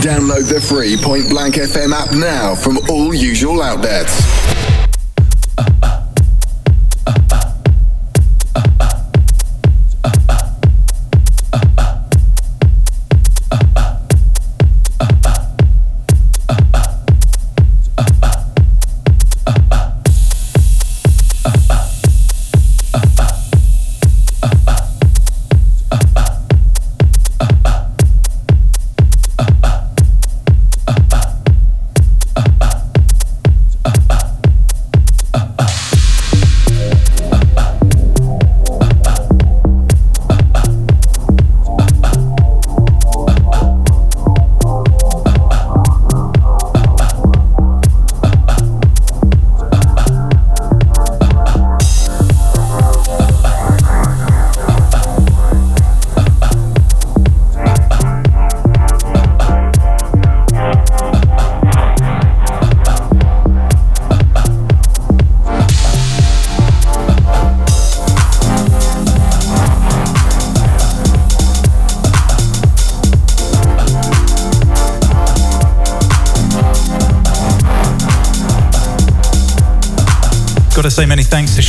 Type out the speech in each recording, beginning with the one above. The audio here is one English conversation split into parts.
Download the free Point Blank FM app now from all usual outlets. Got to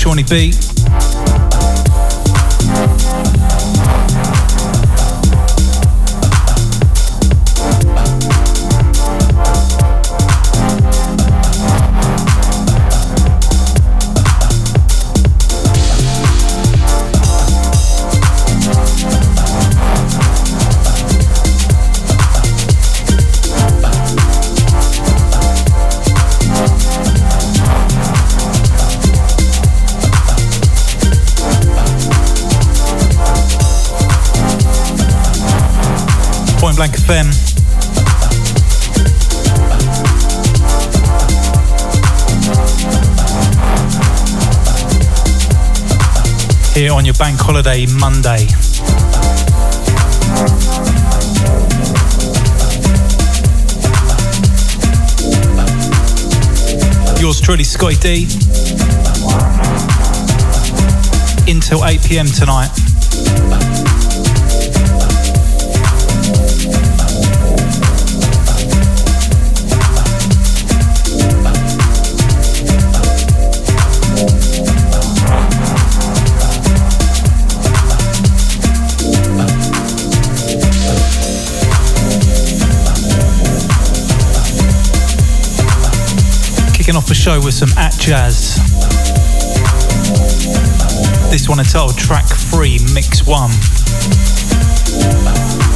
Shawnee B. FM. Here on your bank holiday Monday. Yours truly, Scottie D. Until 8 pm tonight. Kicking off the show with some Atjazz. This one entitled Track 3 Mix 1.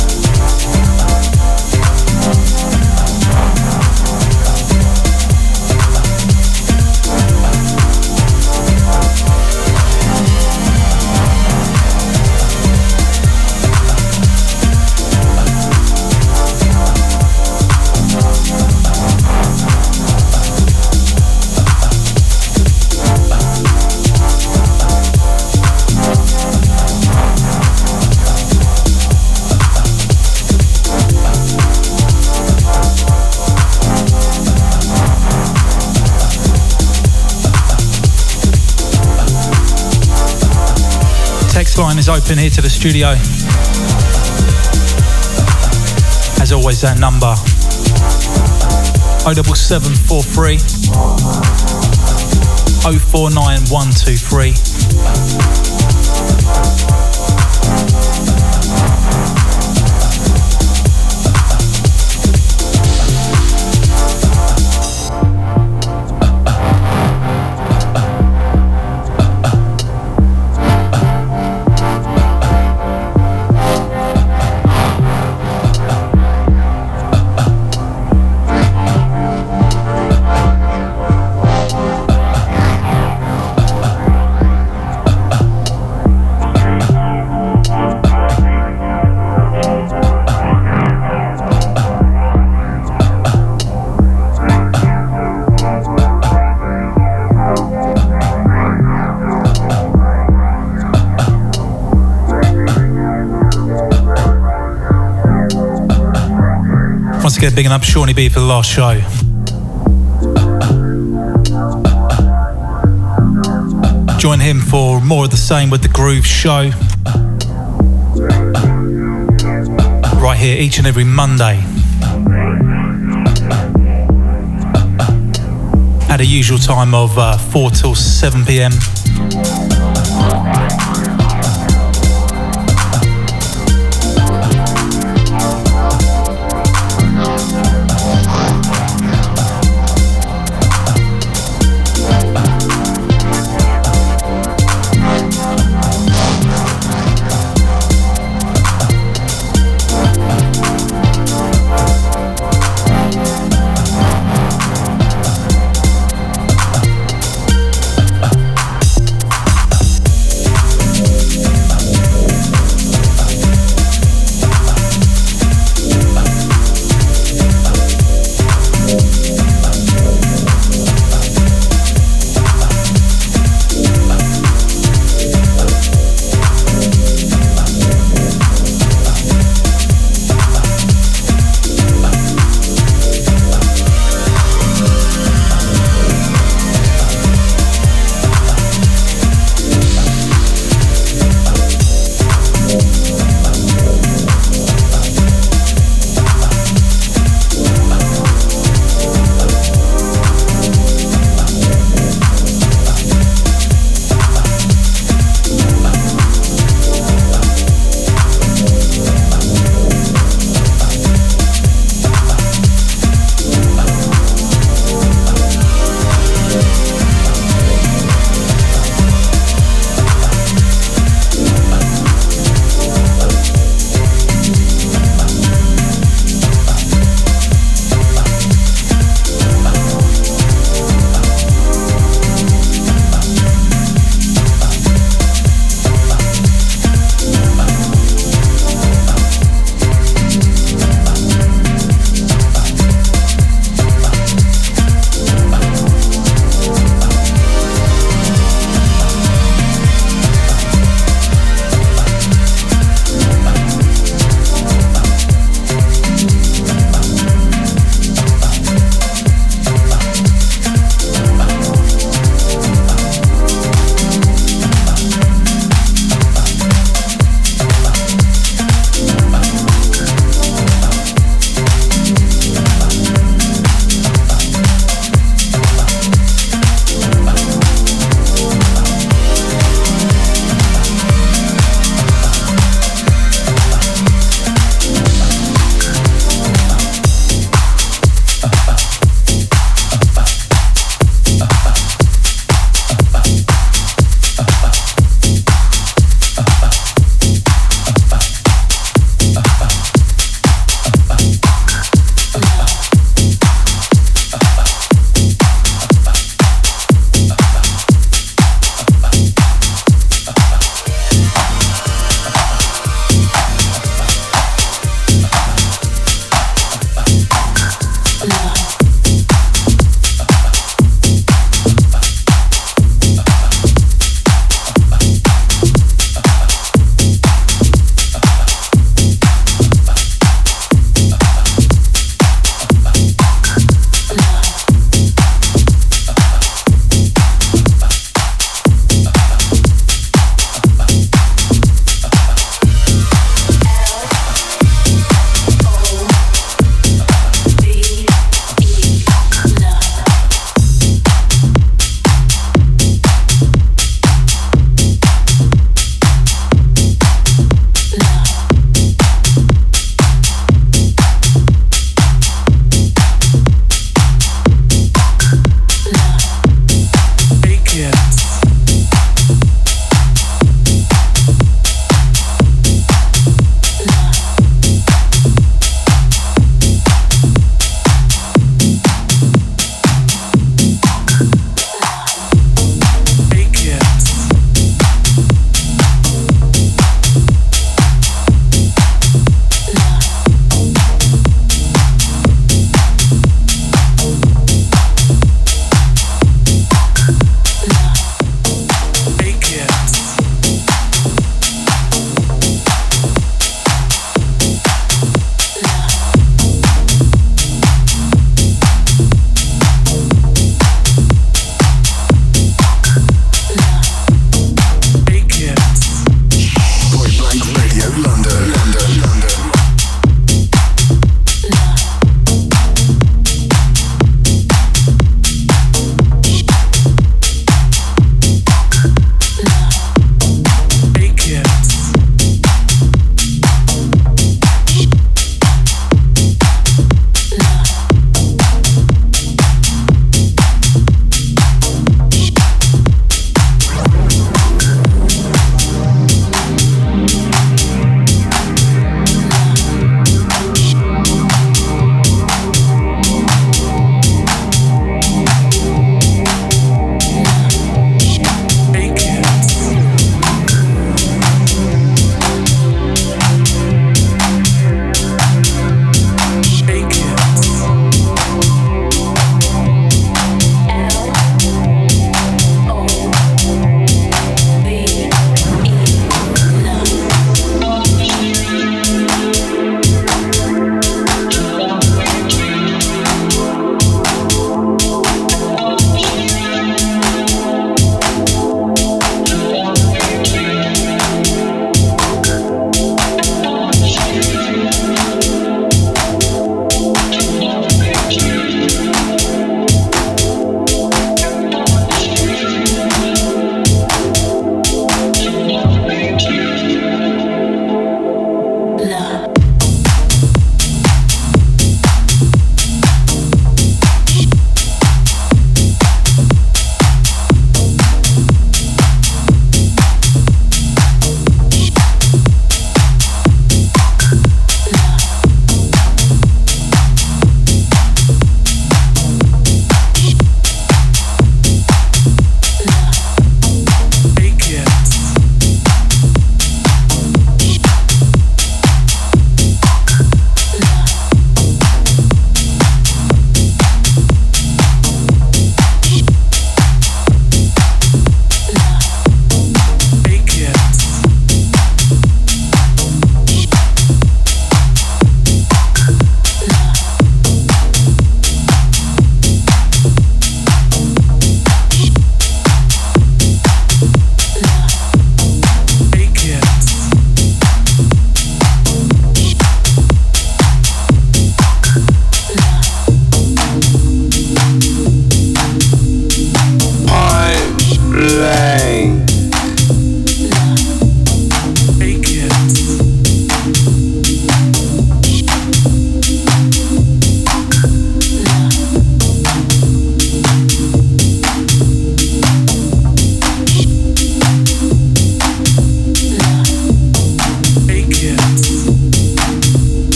Is open here to the studio. As always, that number 07743 049123. Get bigging up Shawnee B for the last show. Join him for more of the same with the Groove Show. Right here each and every Monday. At a usual time of uh, 4 till 7 pm.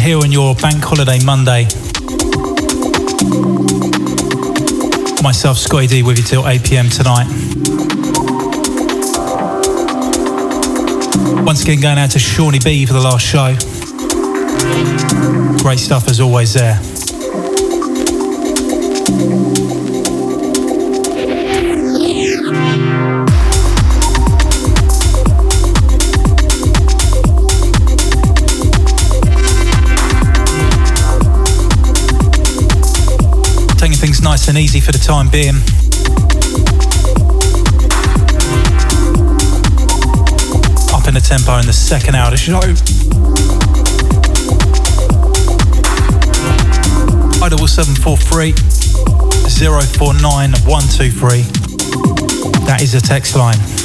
Here on your bank holiday Monday. Myself, Scottie D, with you till 8 pm tonight. Once again, going out to Shawnee B for the last show. Great stuff as always there. And easy for the time being. Up in the tempo in the second hour of the show. Idle 743 049 123. That is the text line.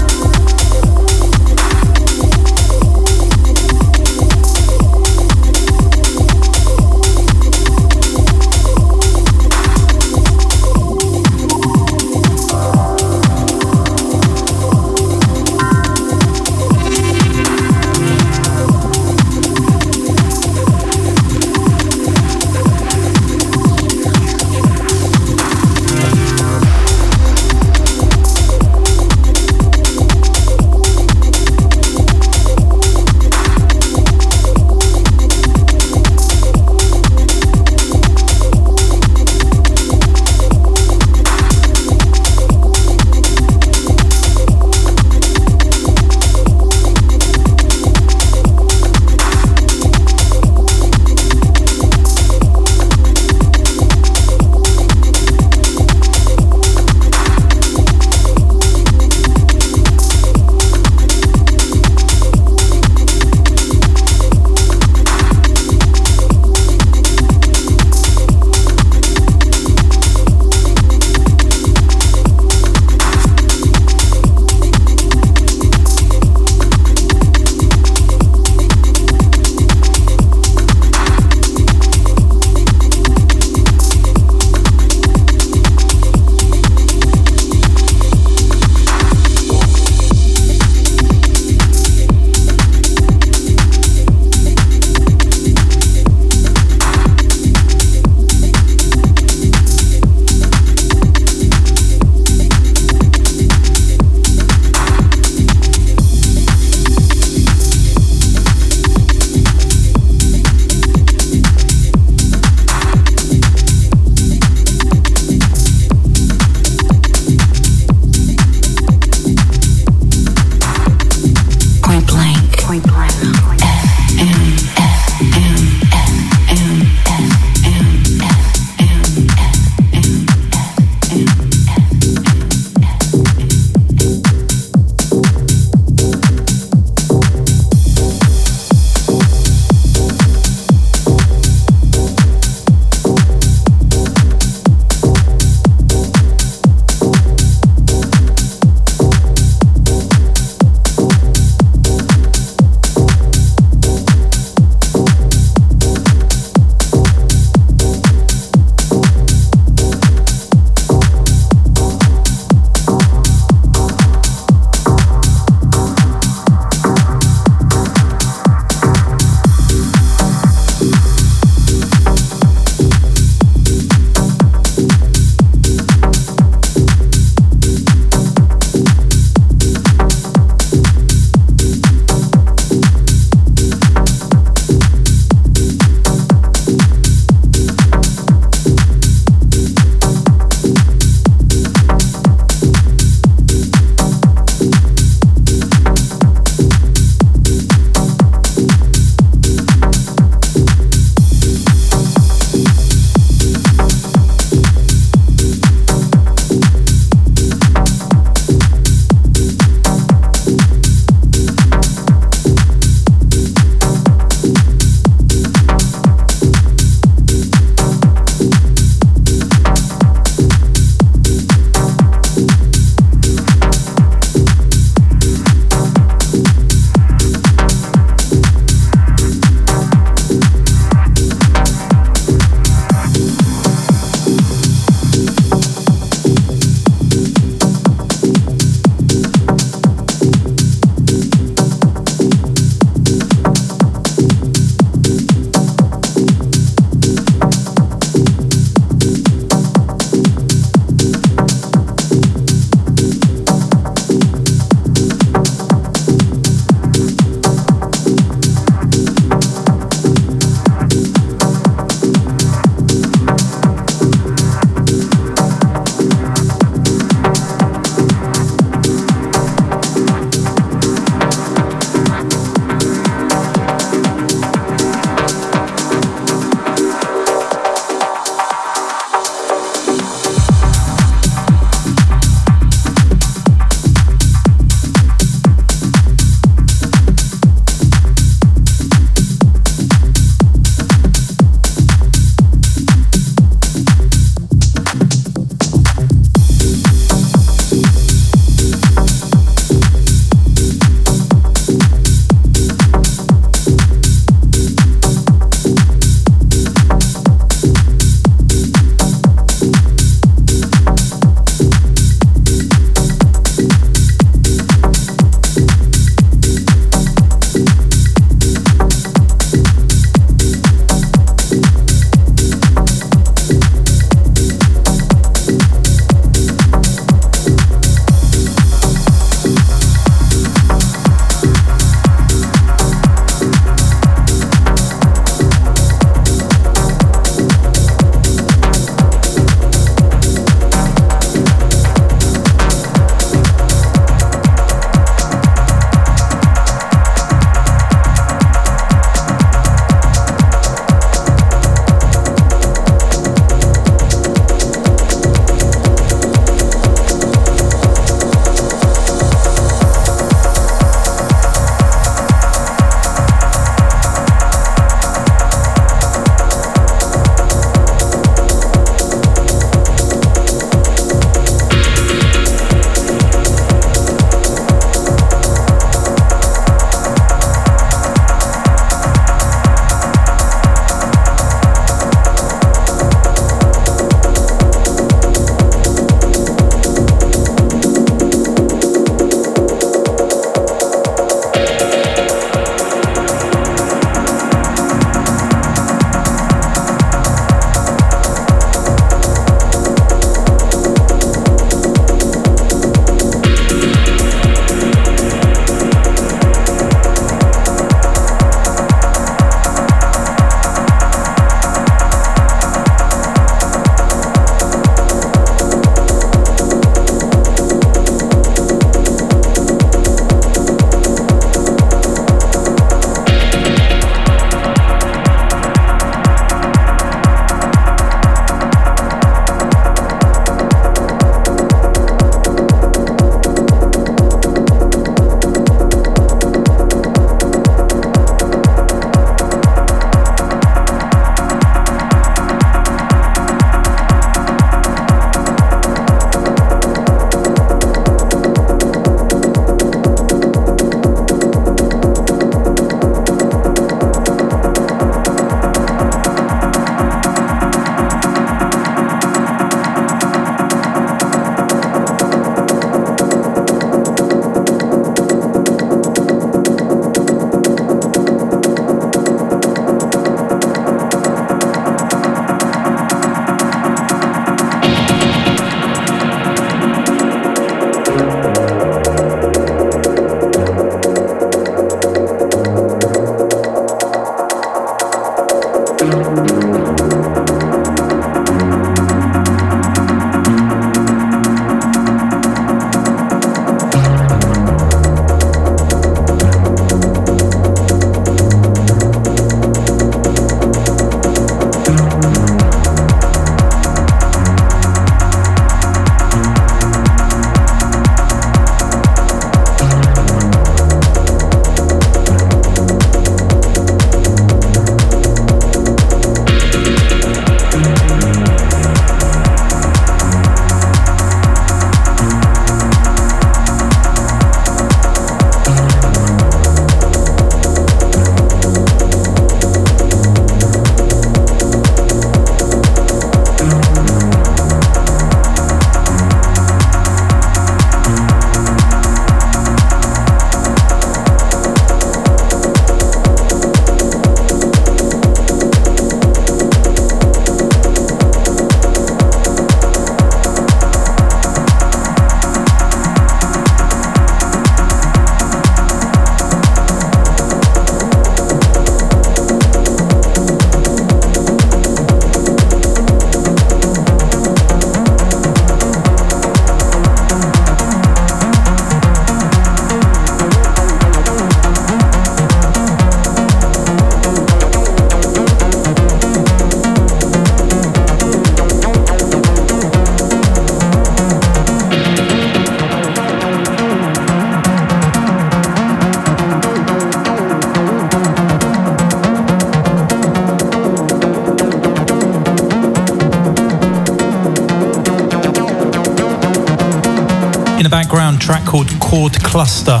Cluster.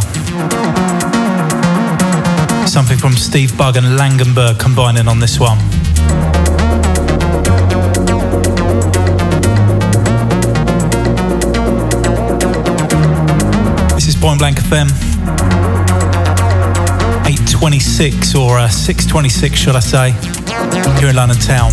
Something from Steve Bug and Langenberg combining on this one. This is Point Blank FM. 826 or uh, 626 should I say, here in London town.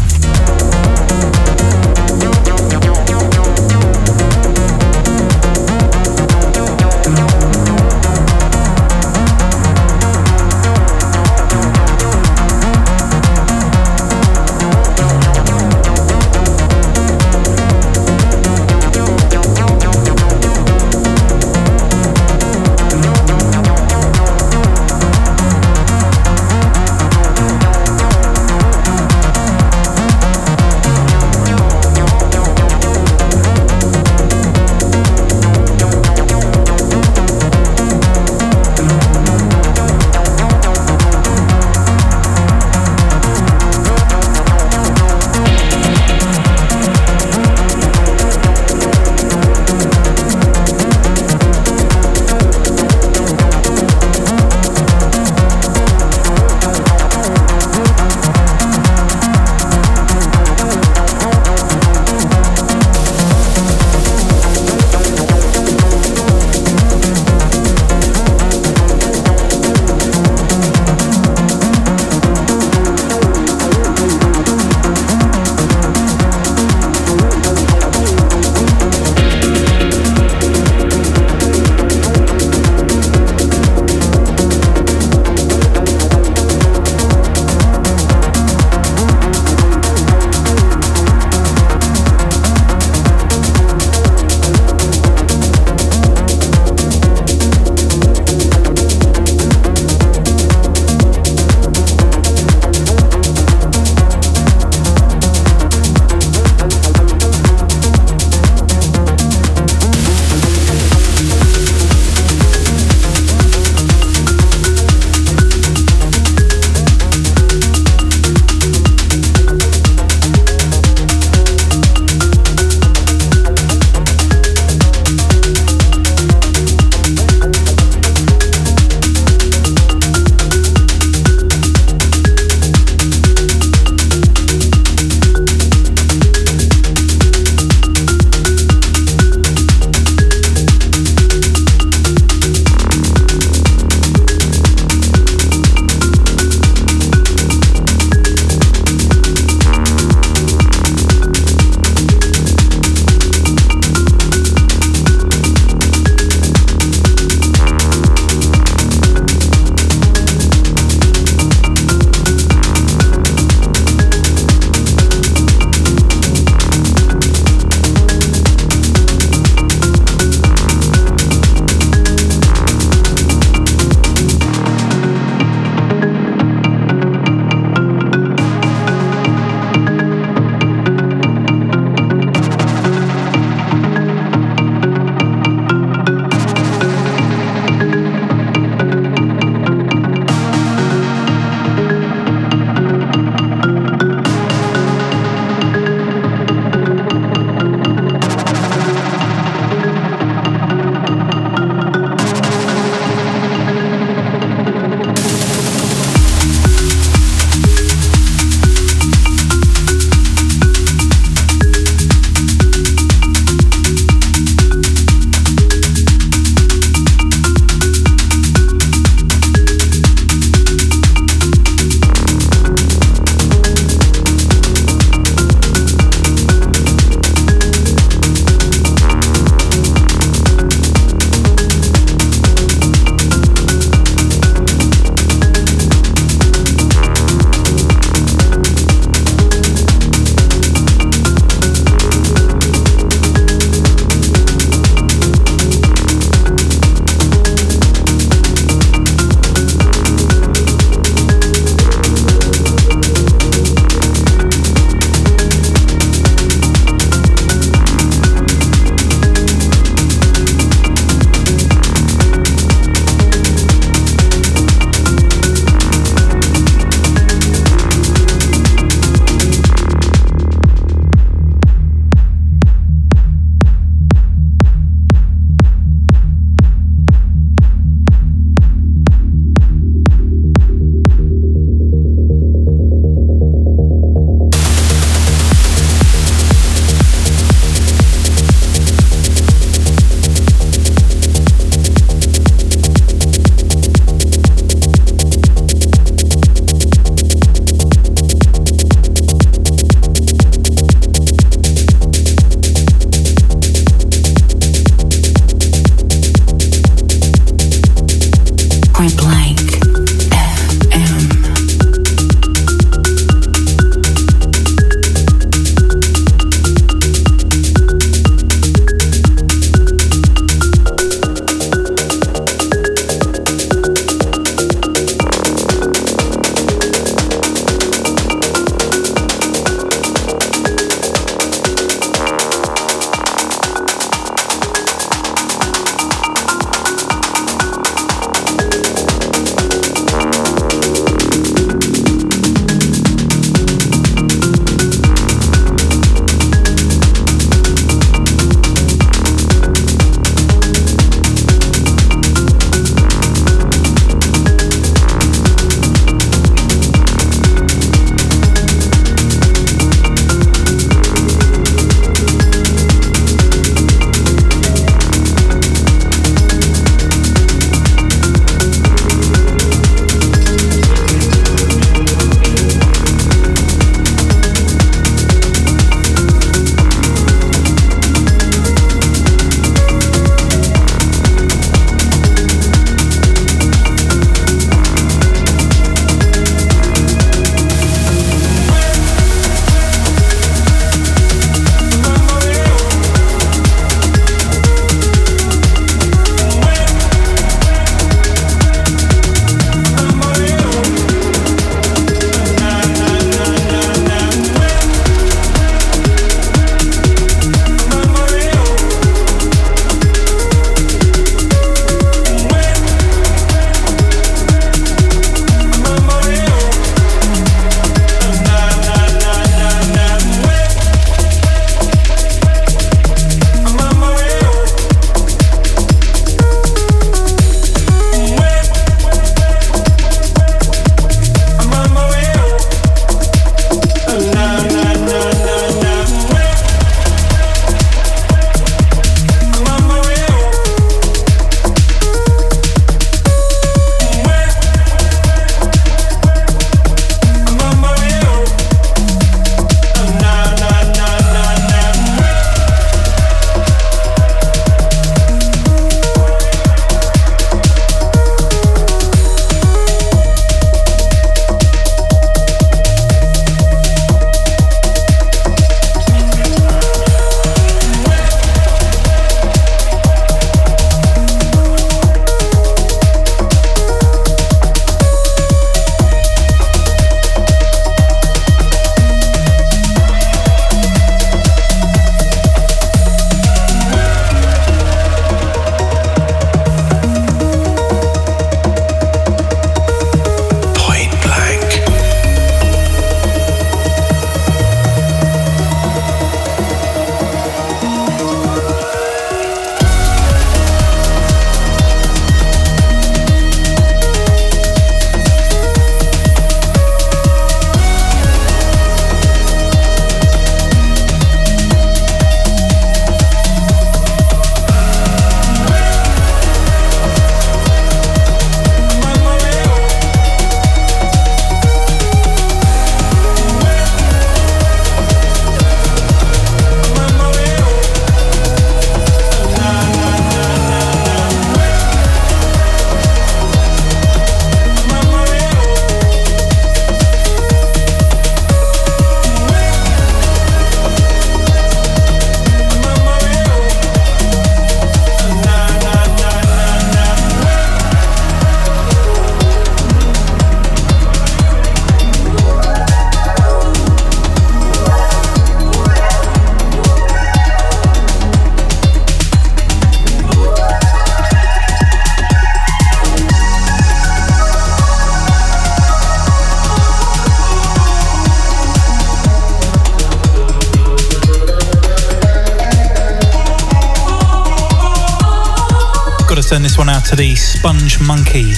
Monkey.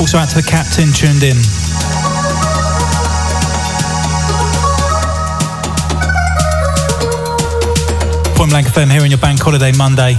Also out to the captain tuned in. Point Blank FM here on your bank holiday Monday.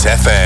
pointblank.fm.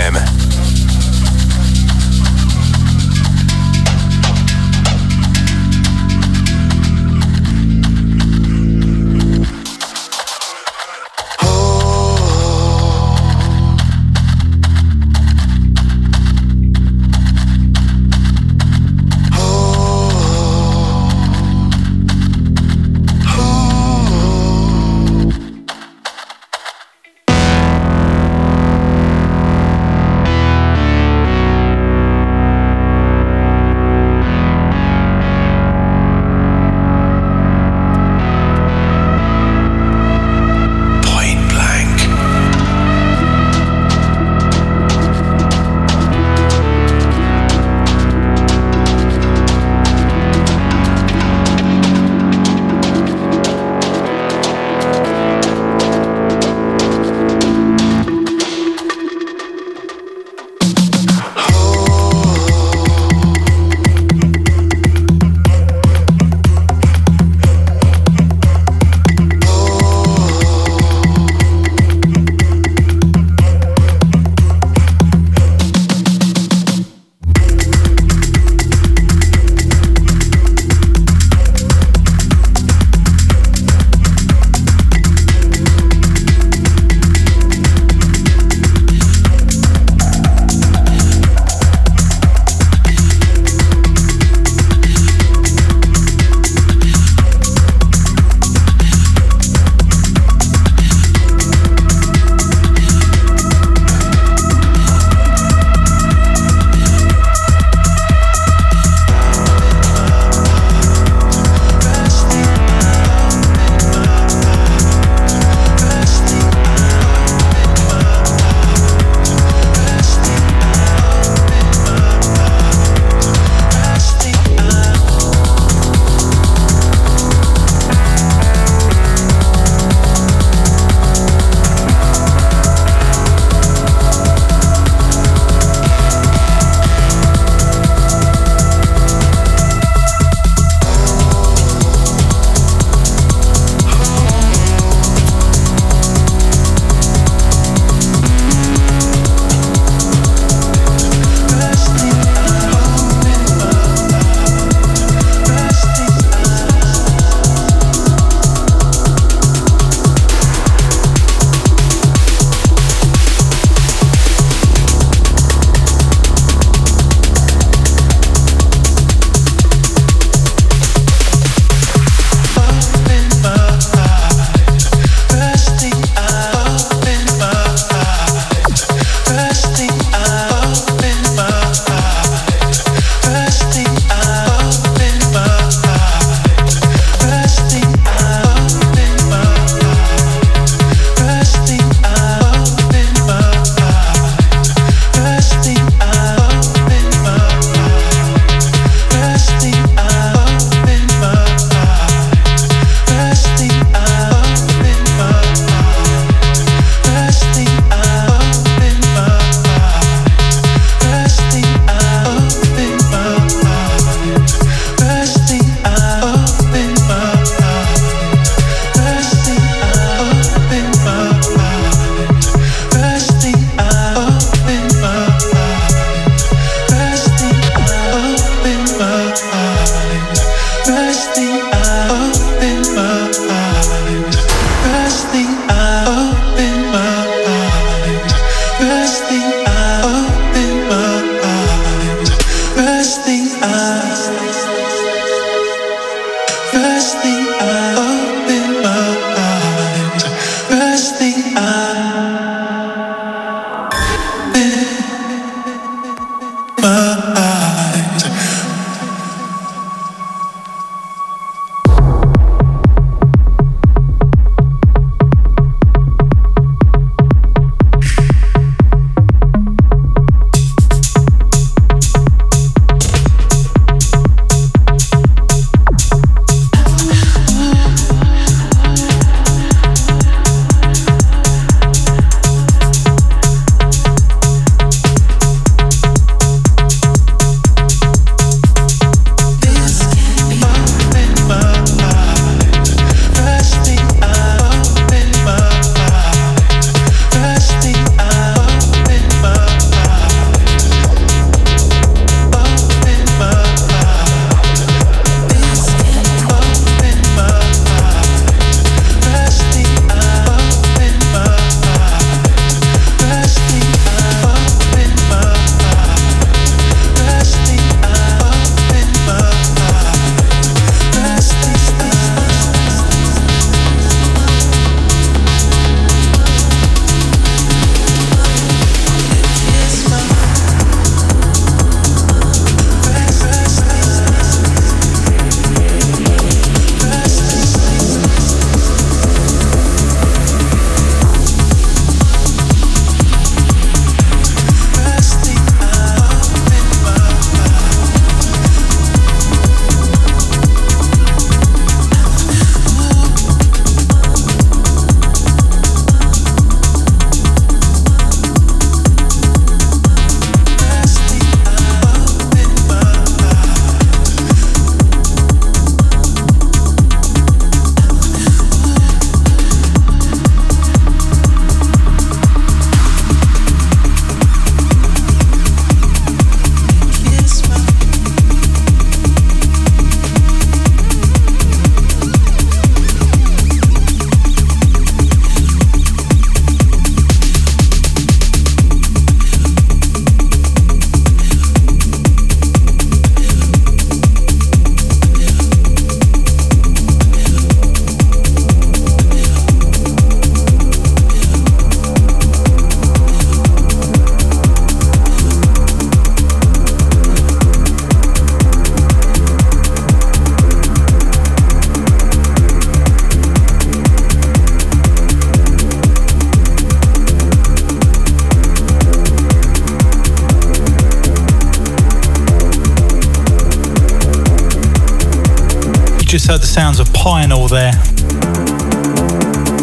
Pioneer there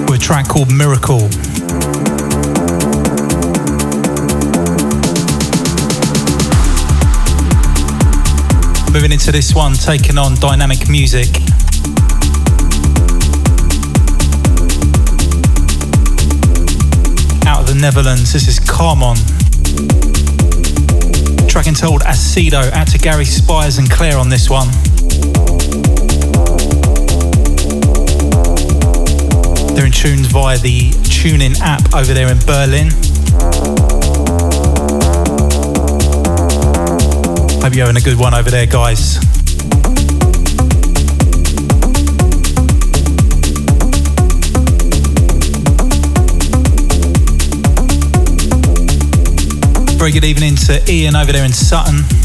with a track called Miracle. Moving into this one, taking on dynamic music. Out of the Netherlands, this is Carmon. Track entitled Acido, out to Gary Spires and Claire on this one. They're in tunes via the TuneIn app over there in Berlin. Hope you're having a good one over there, guys. Very good evening to Ian over there in Sutton.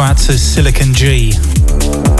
Also out to Silicon G.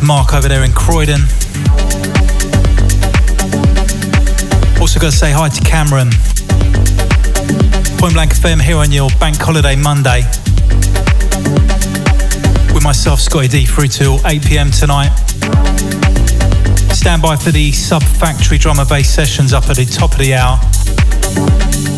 Mark over there in Croydon. Also got to say hi to Cameron. Point Blank FM here on your bank holiday Monday. With myself, Scottie D, through till 8 pm tonight. Stand by for the Sub Factory drum and bass sessions up at the top of the hour.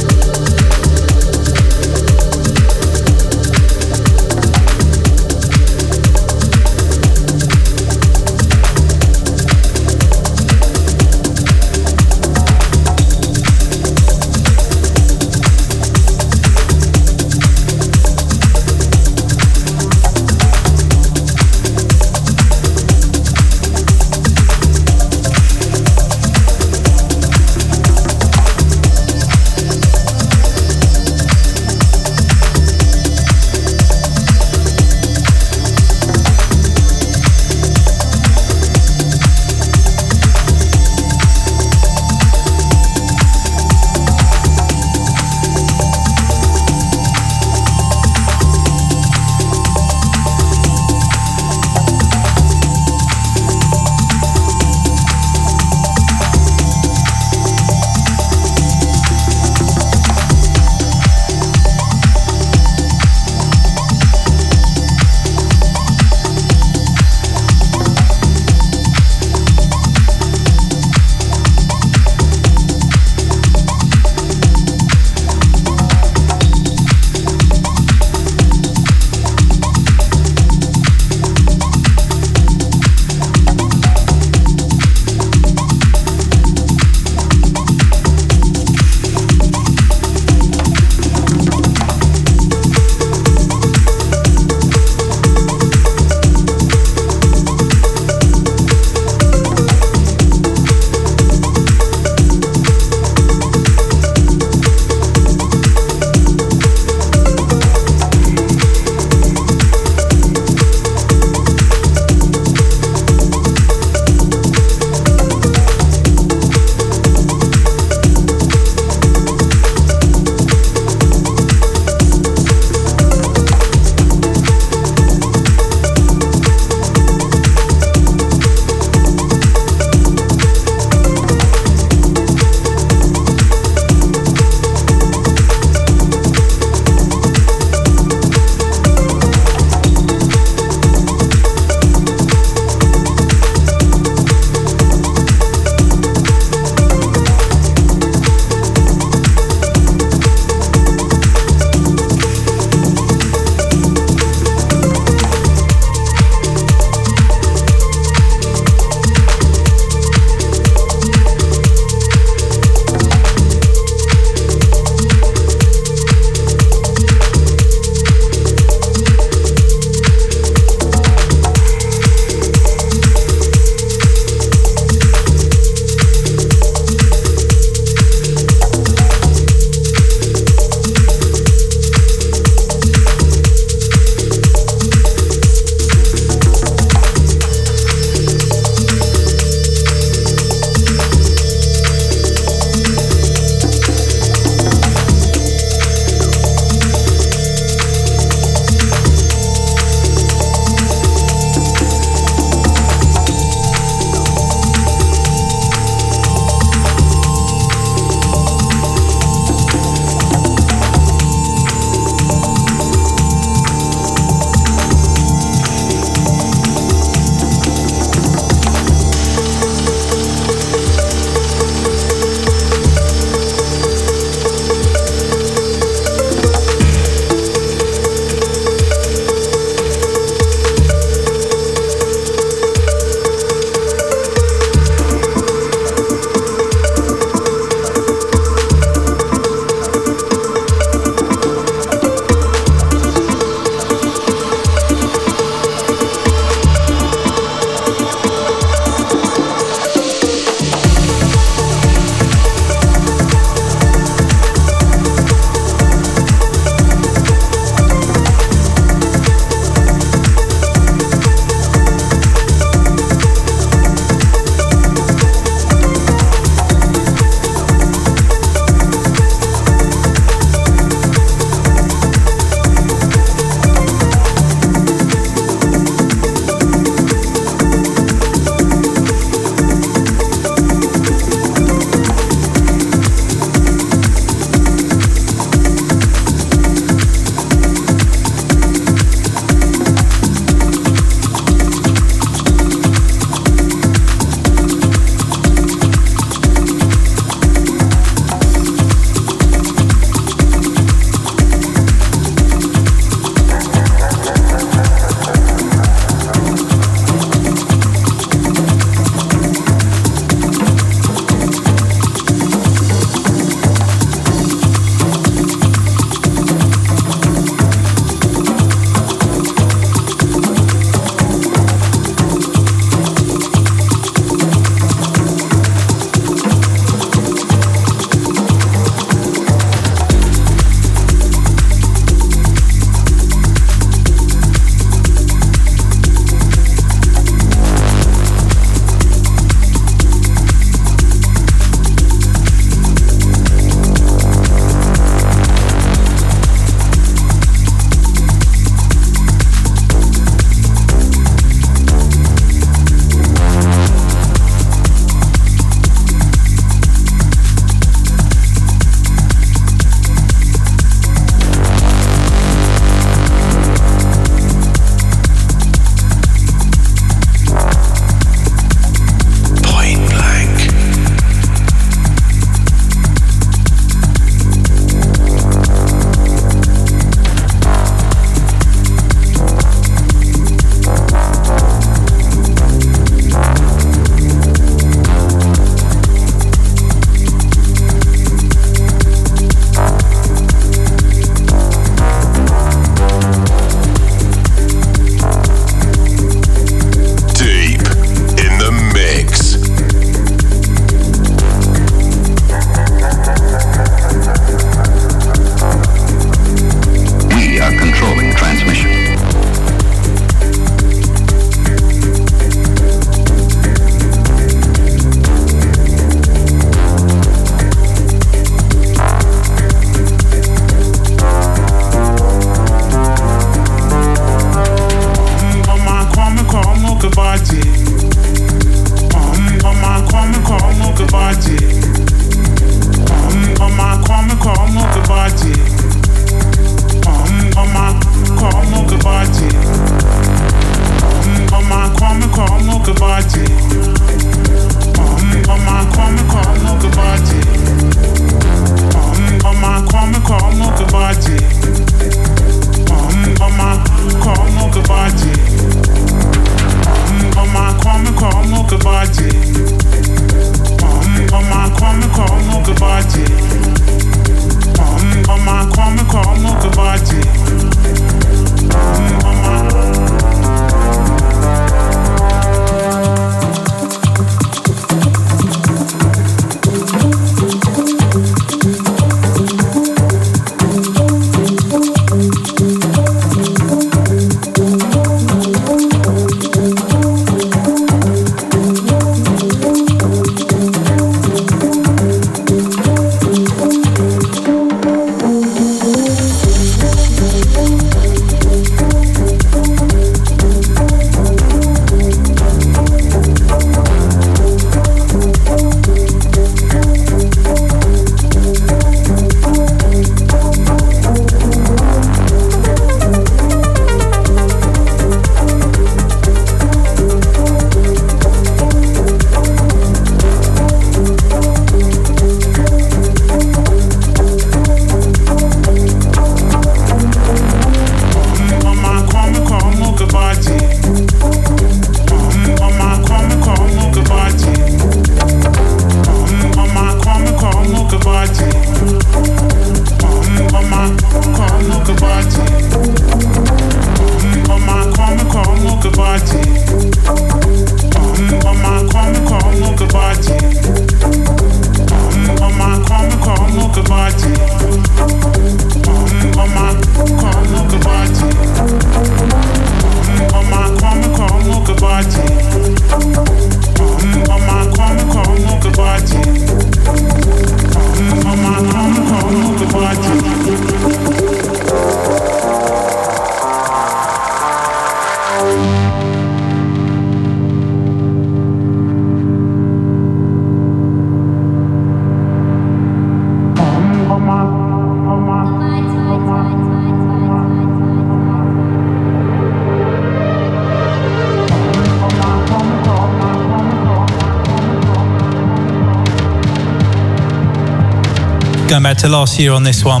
Back to last year on this one.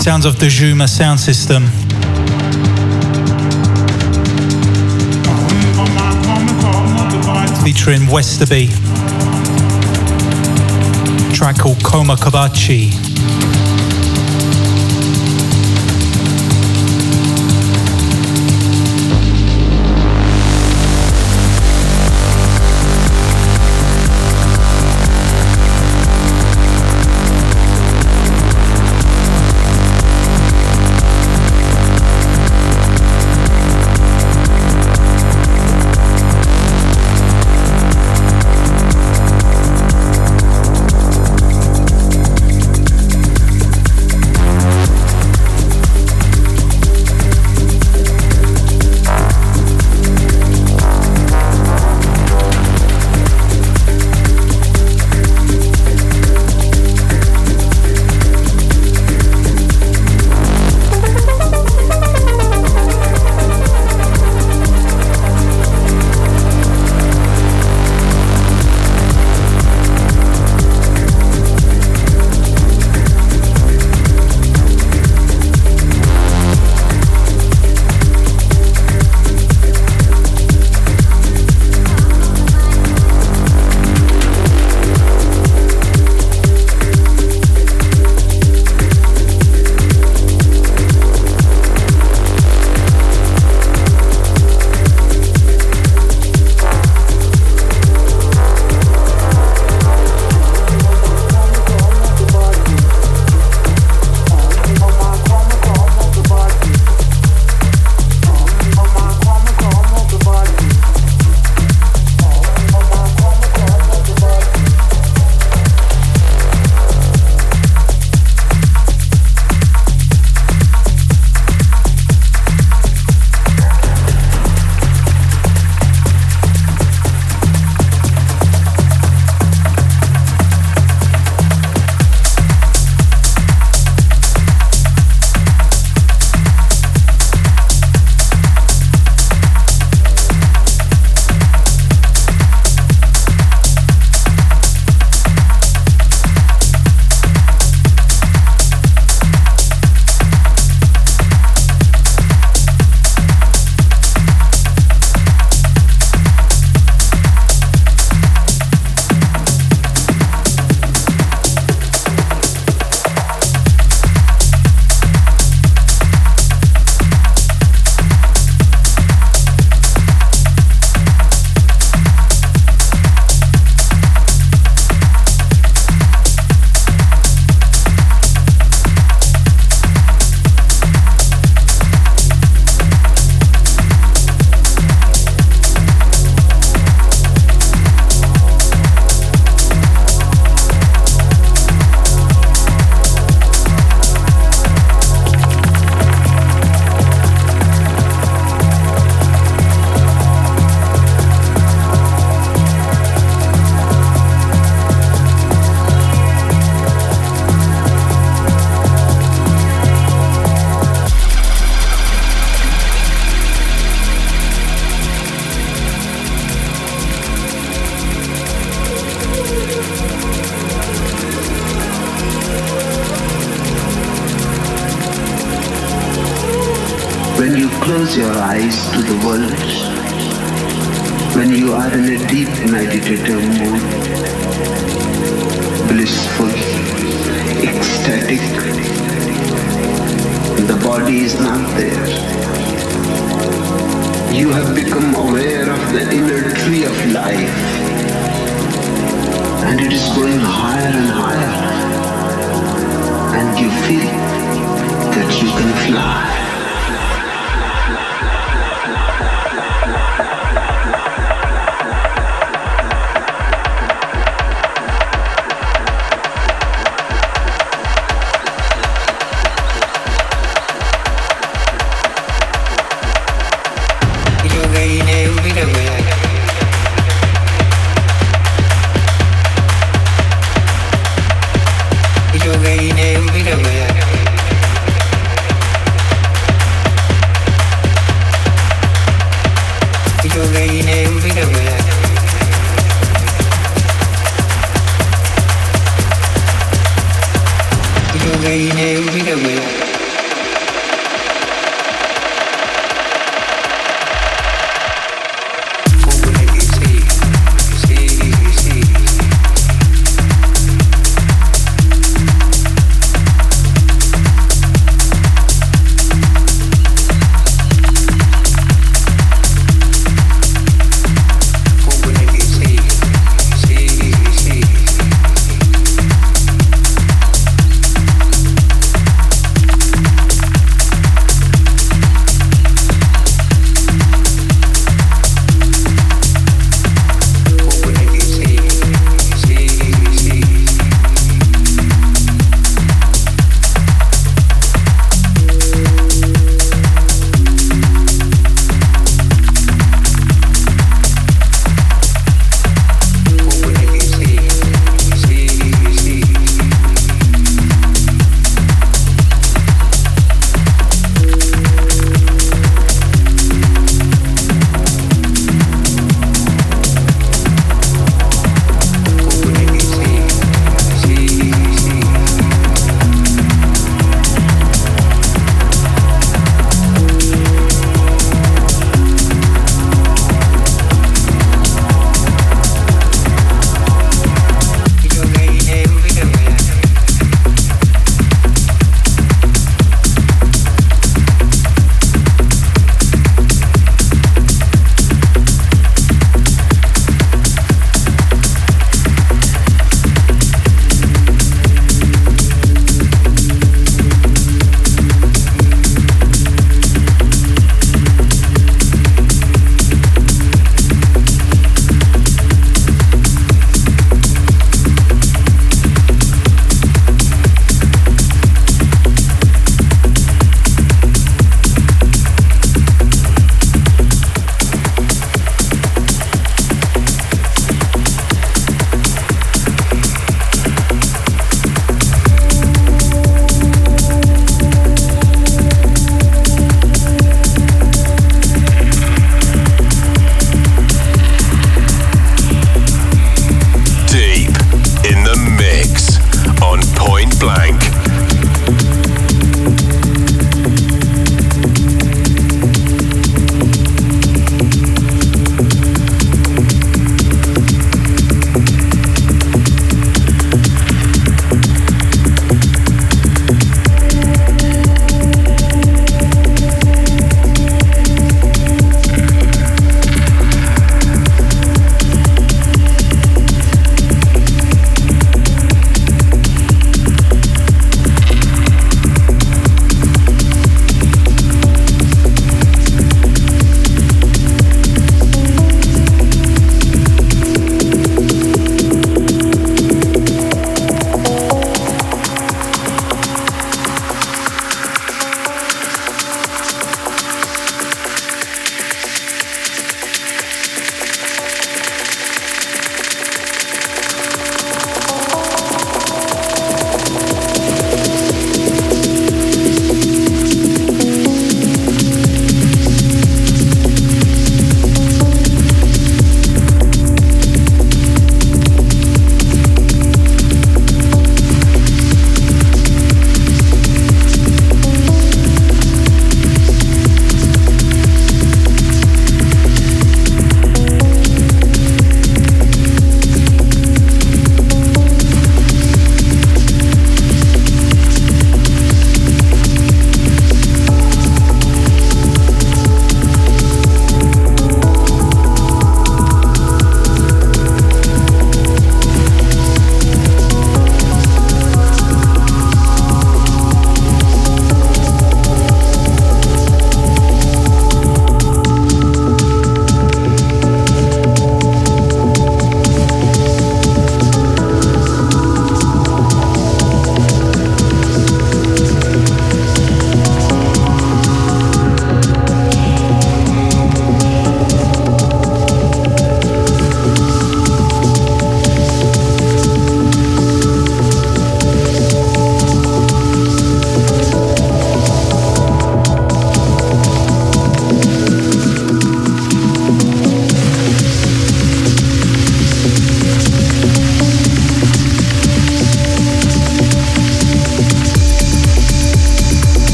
Sounds of the Zuma sound system. Featuring Westerby. Track called Koma Kabachi.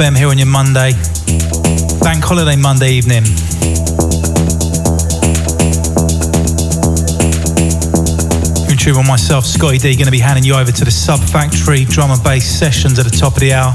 FM here on your Monday, Bank Holiday Monday evening. In tune with myself, Scottie D, going to be handing you over to the Sub Factory drum and bass sessions at the top of the hour.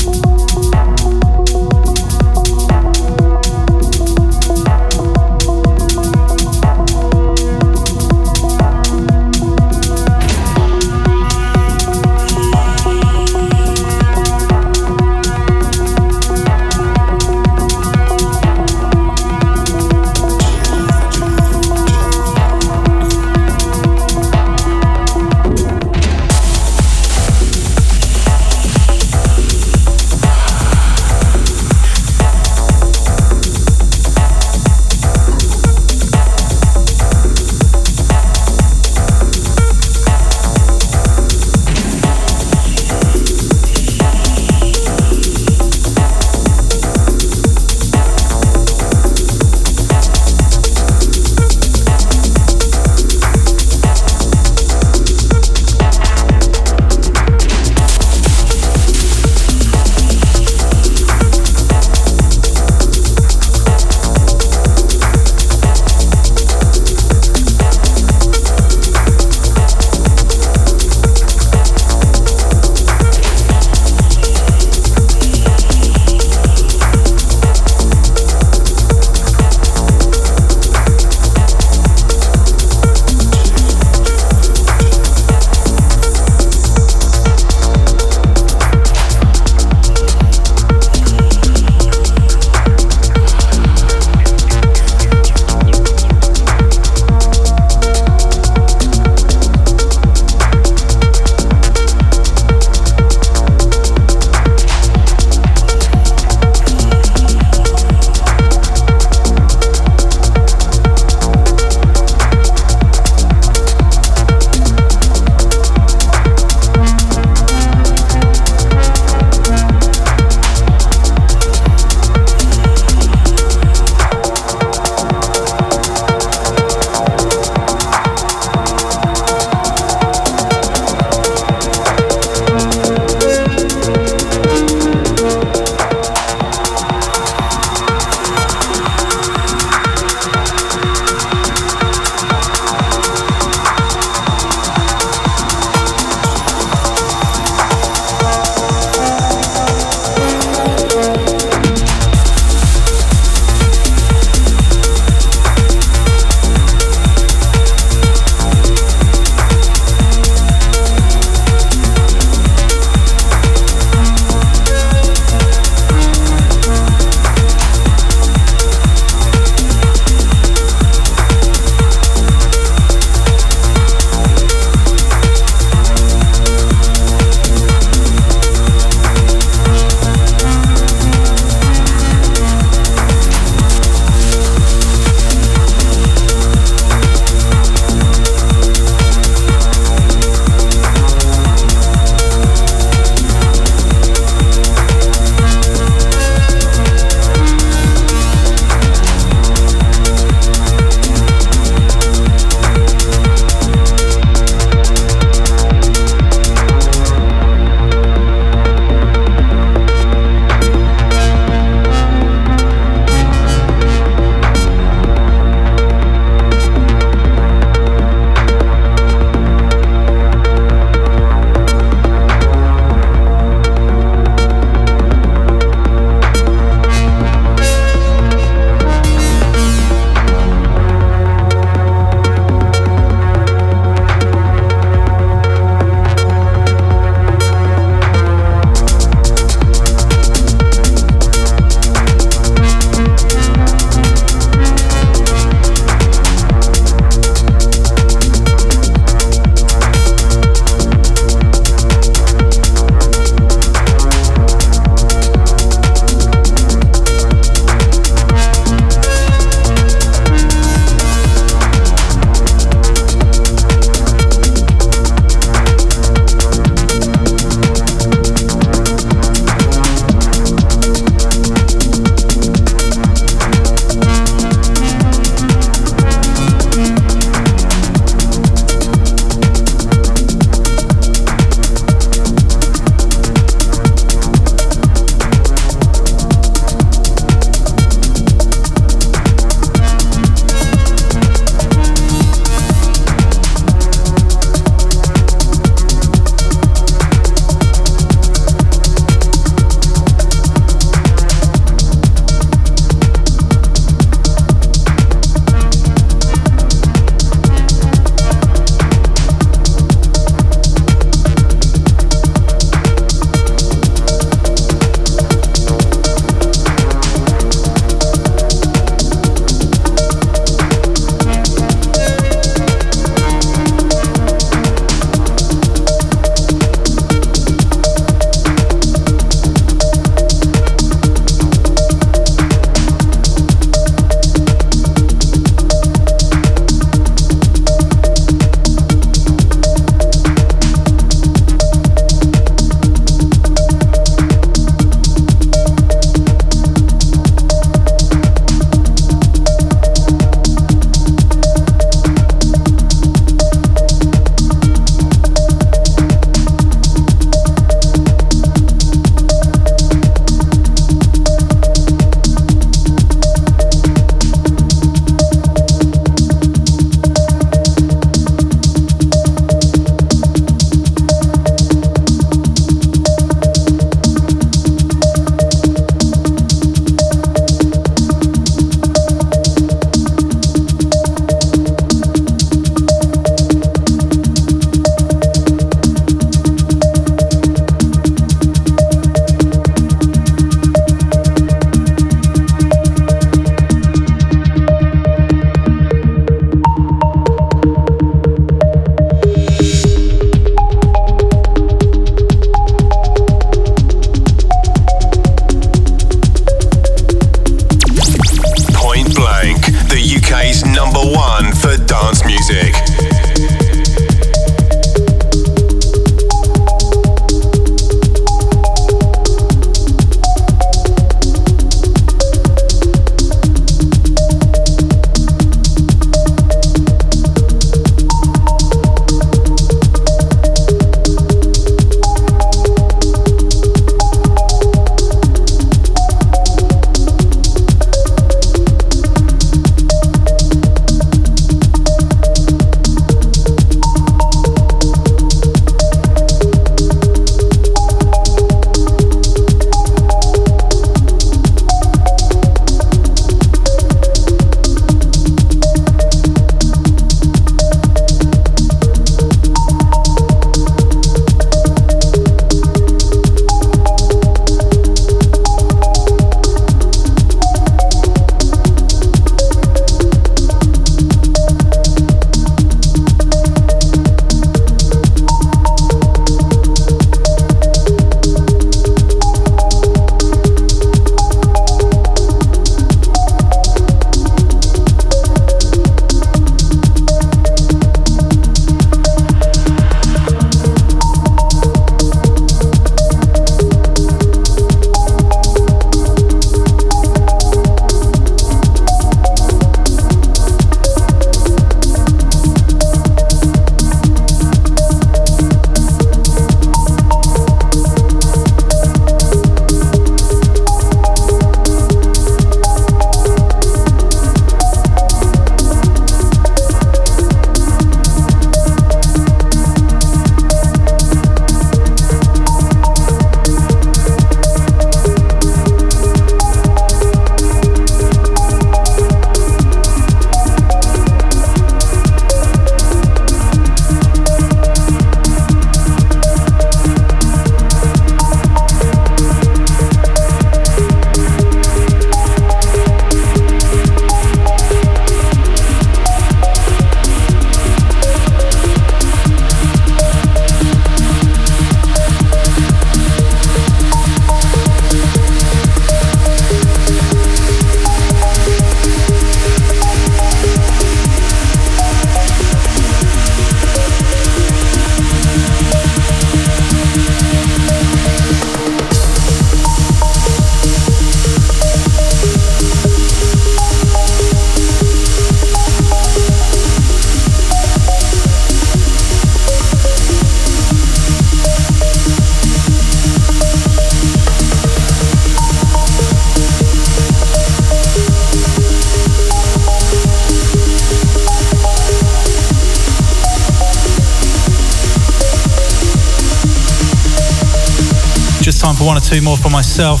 Two more for myself.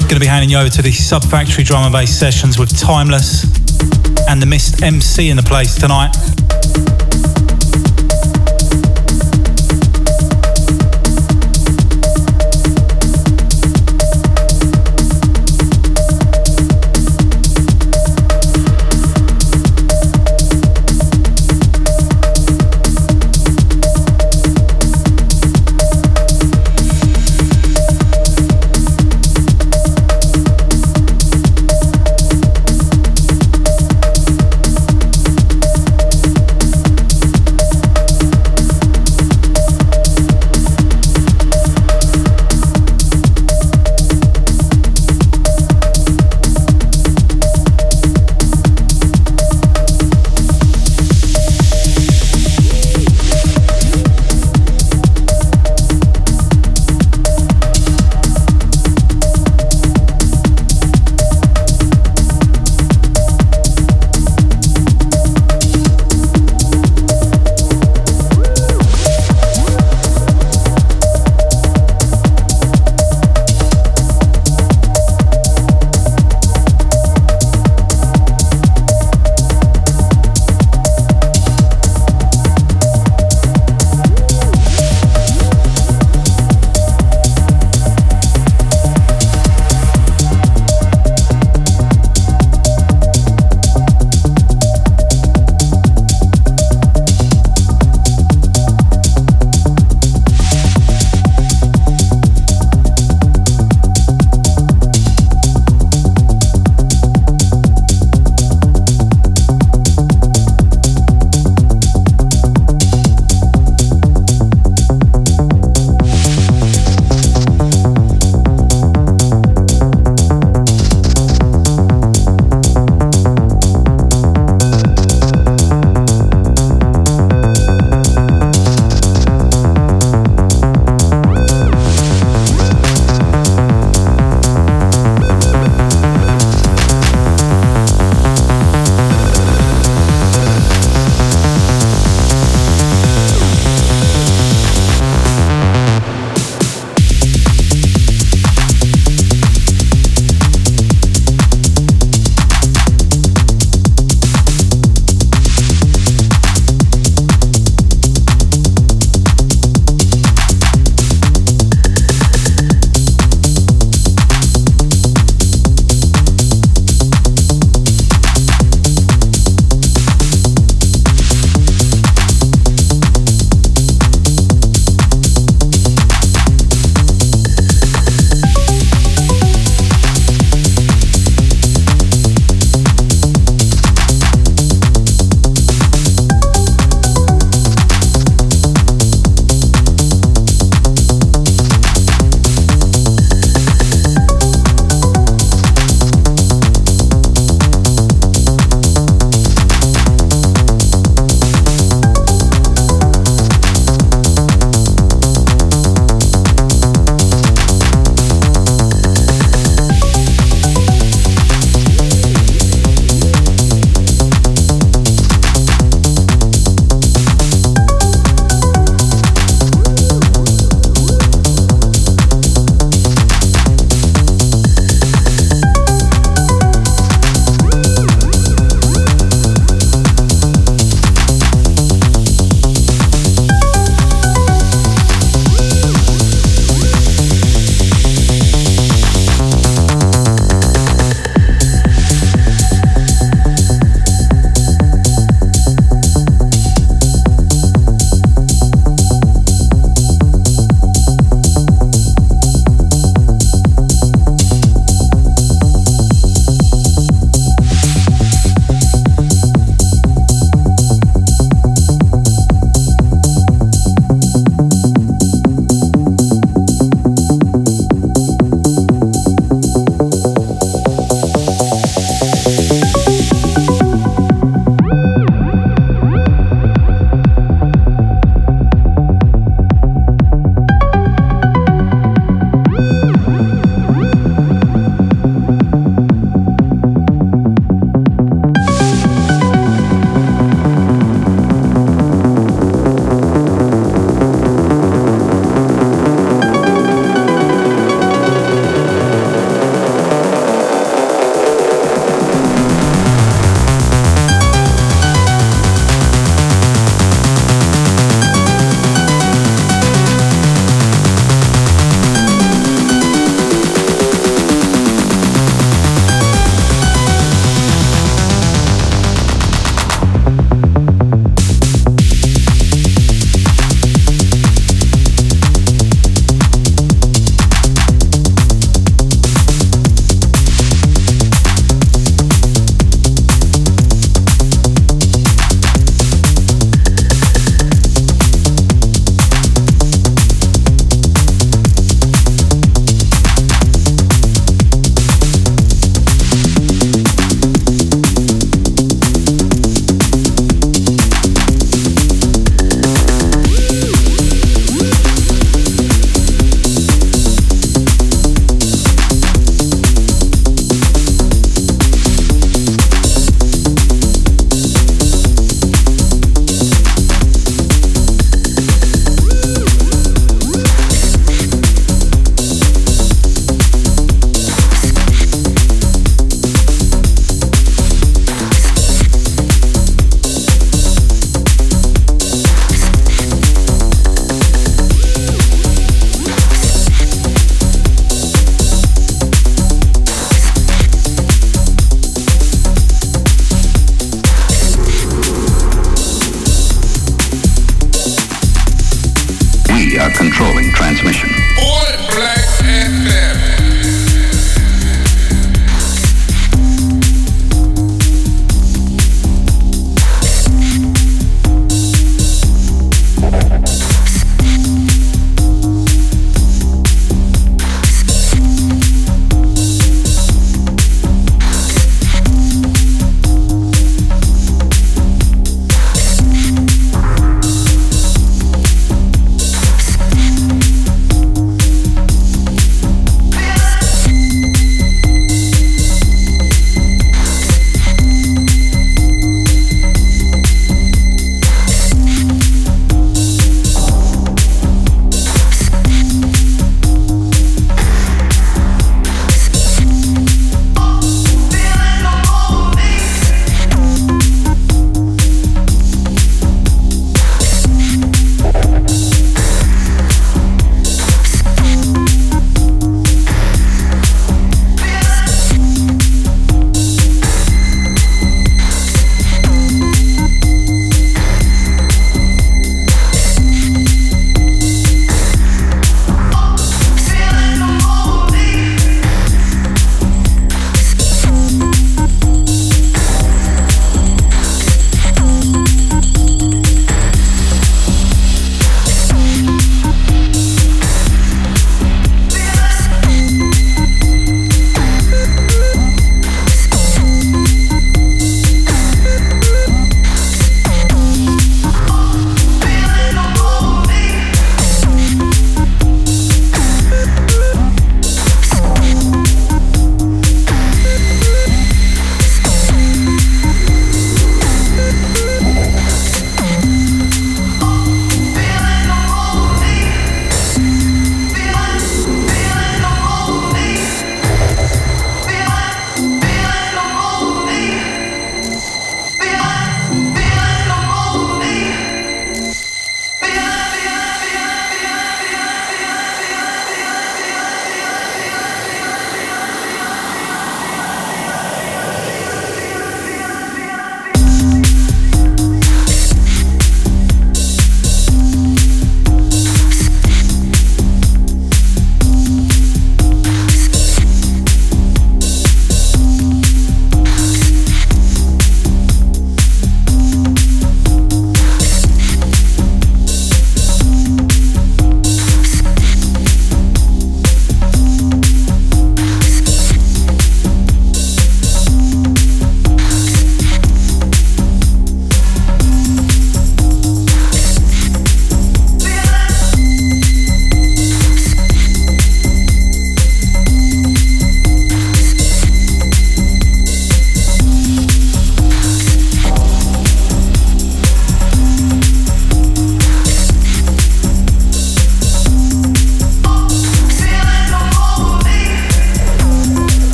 Going to be handing you over to the Sub Factory drum and bass sessions with Timeless and the Mist MC in the place tonight.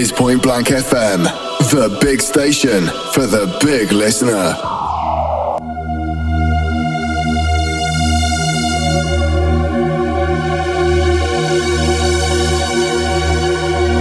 Is Point Blank FM, the big station for the big listener.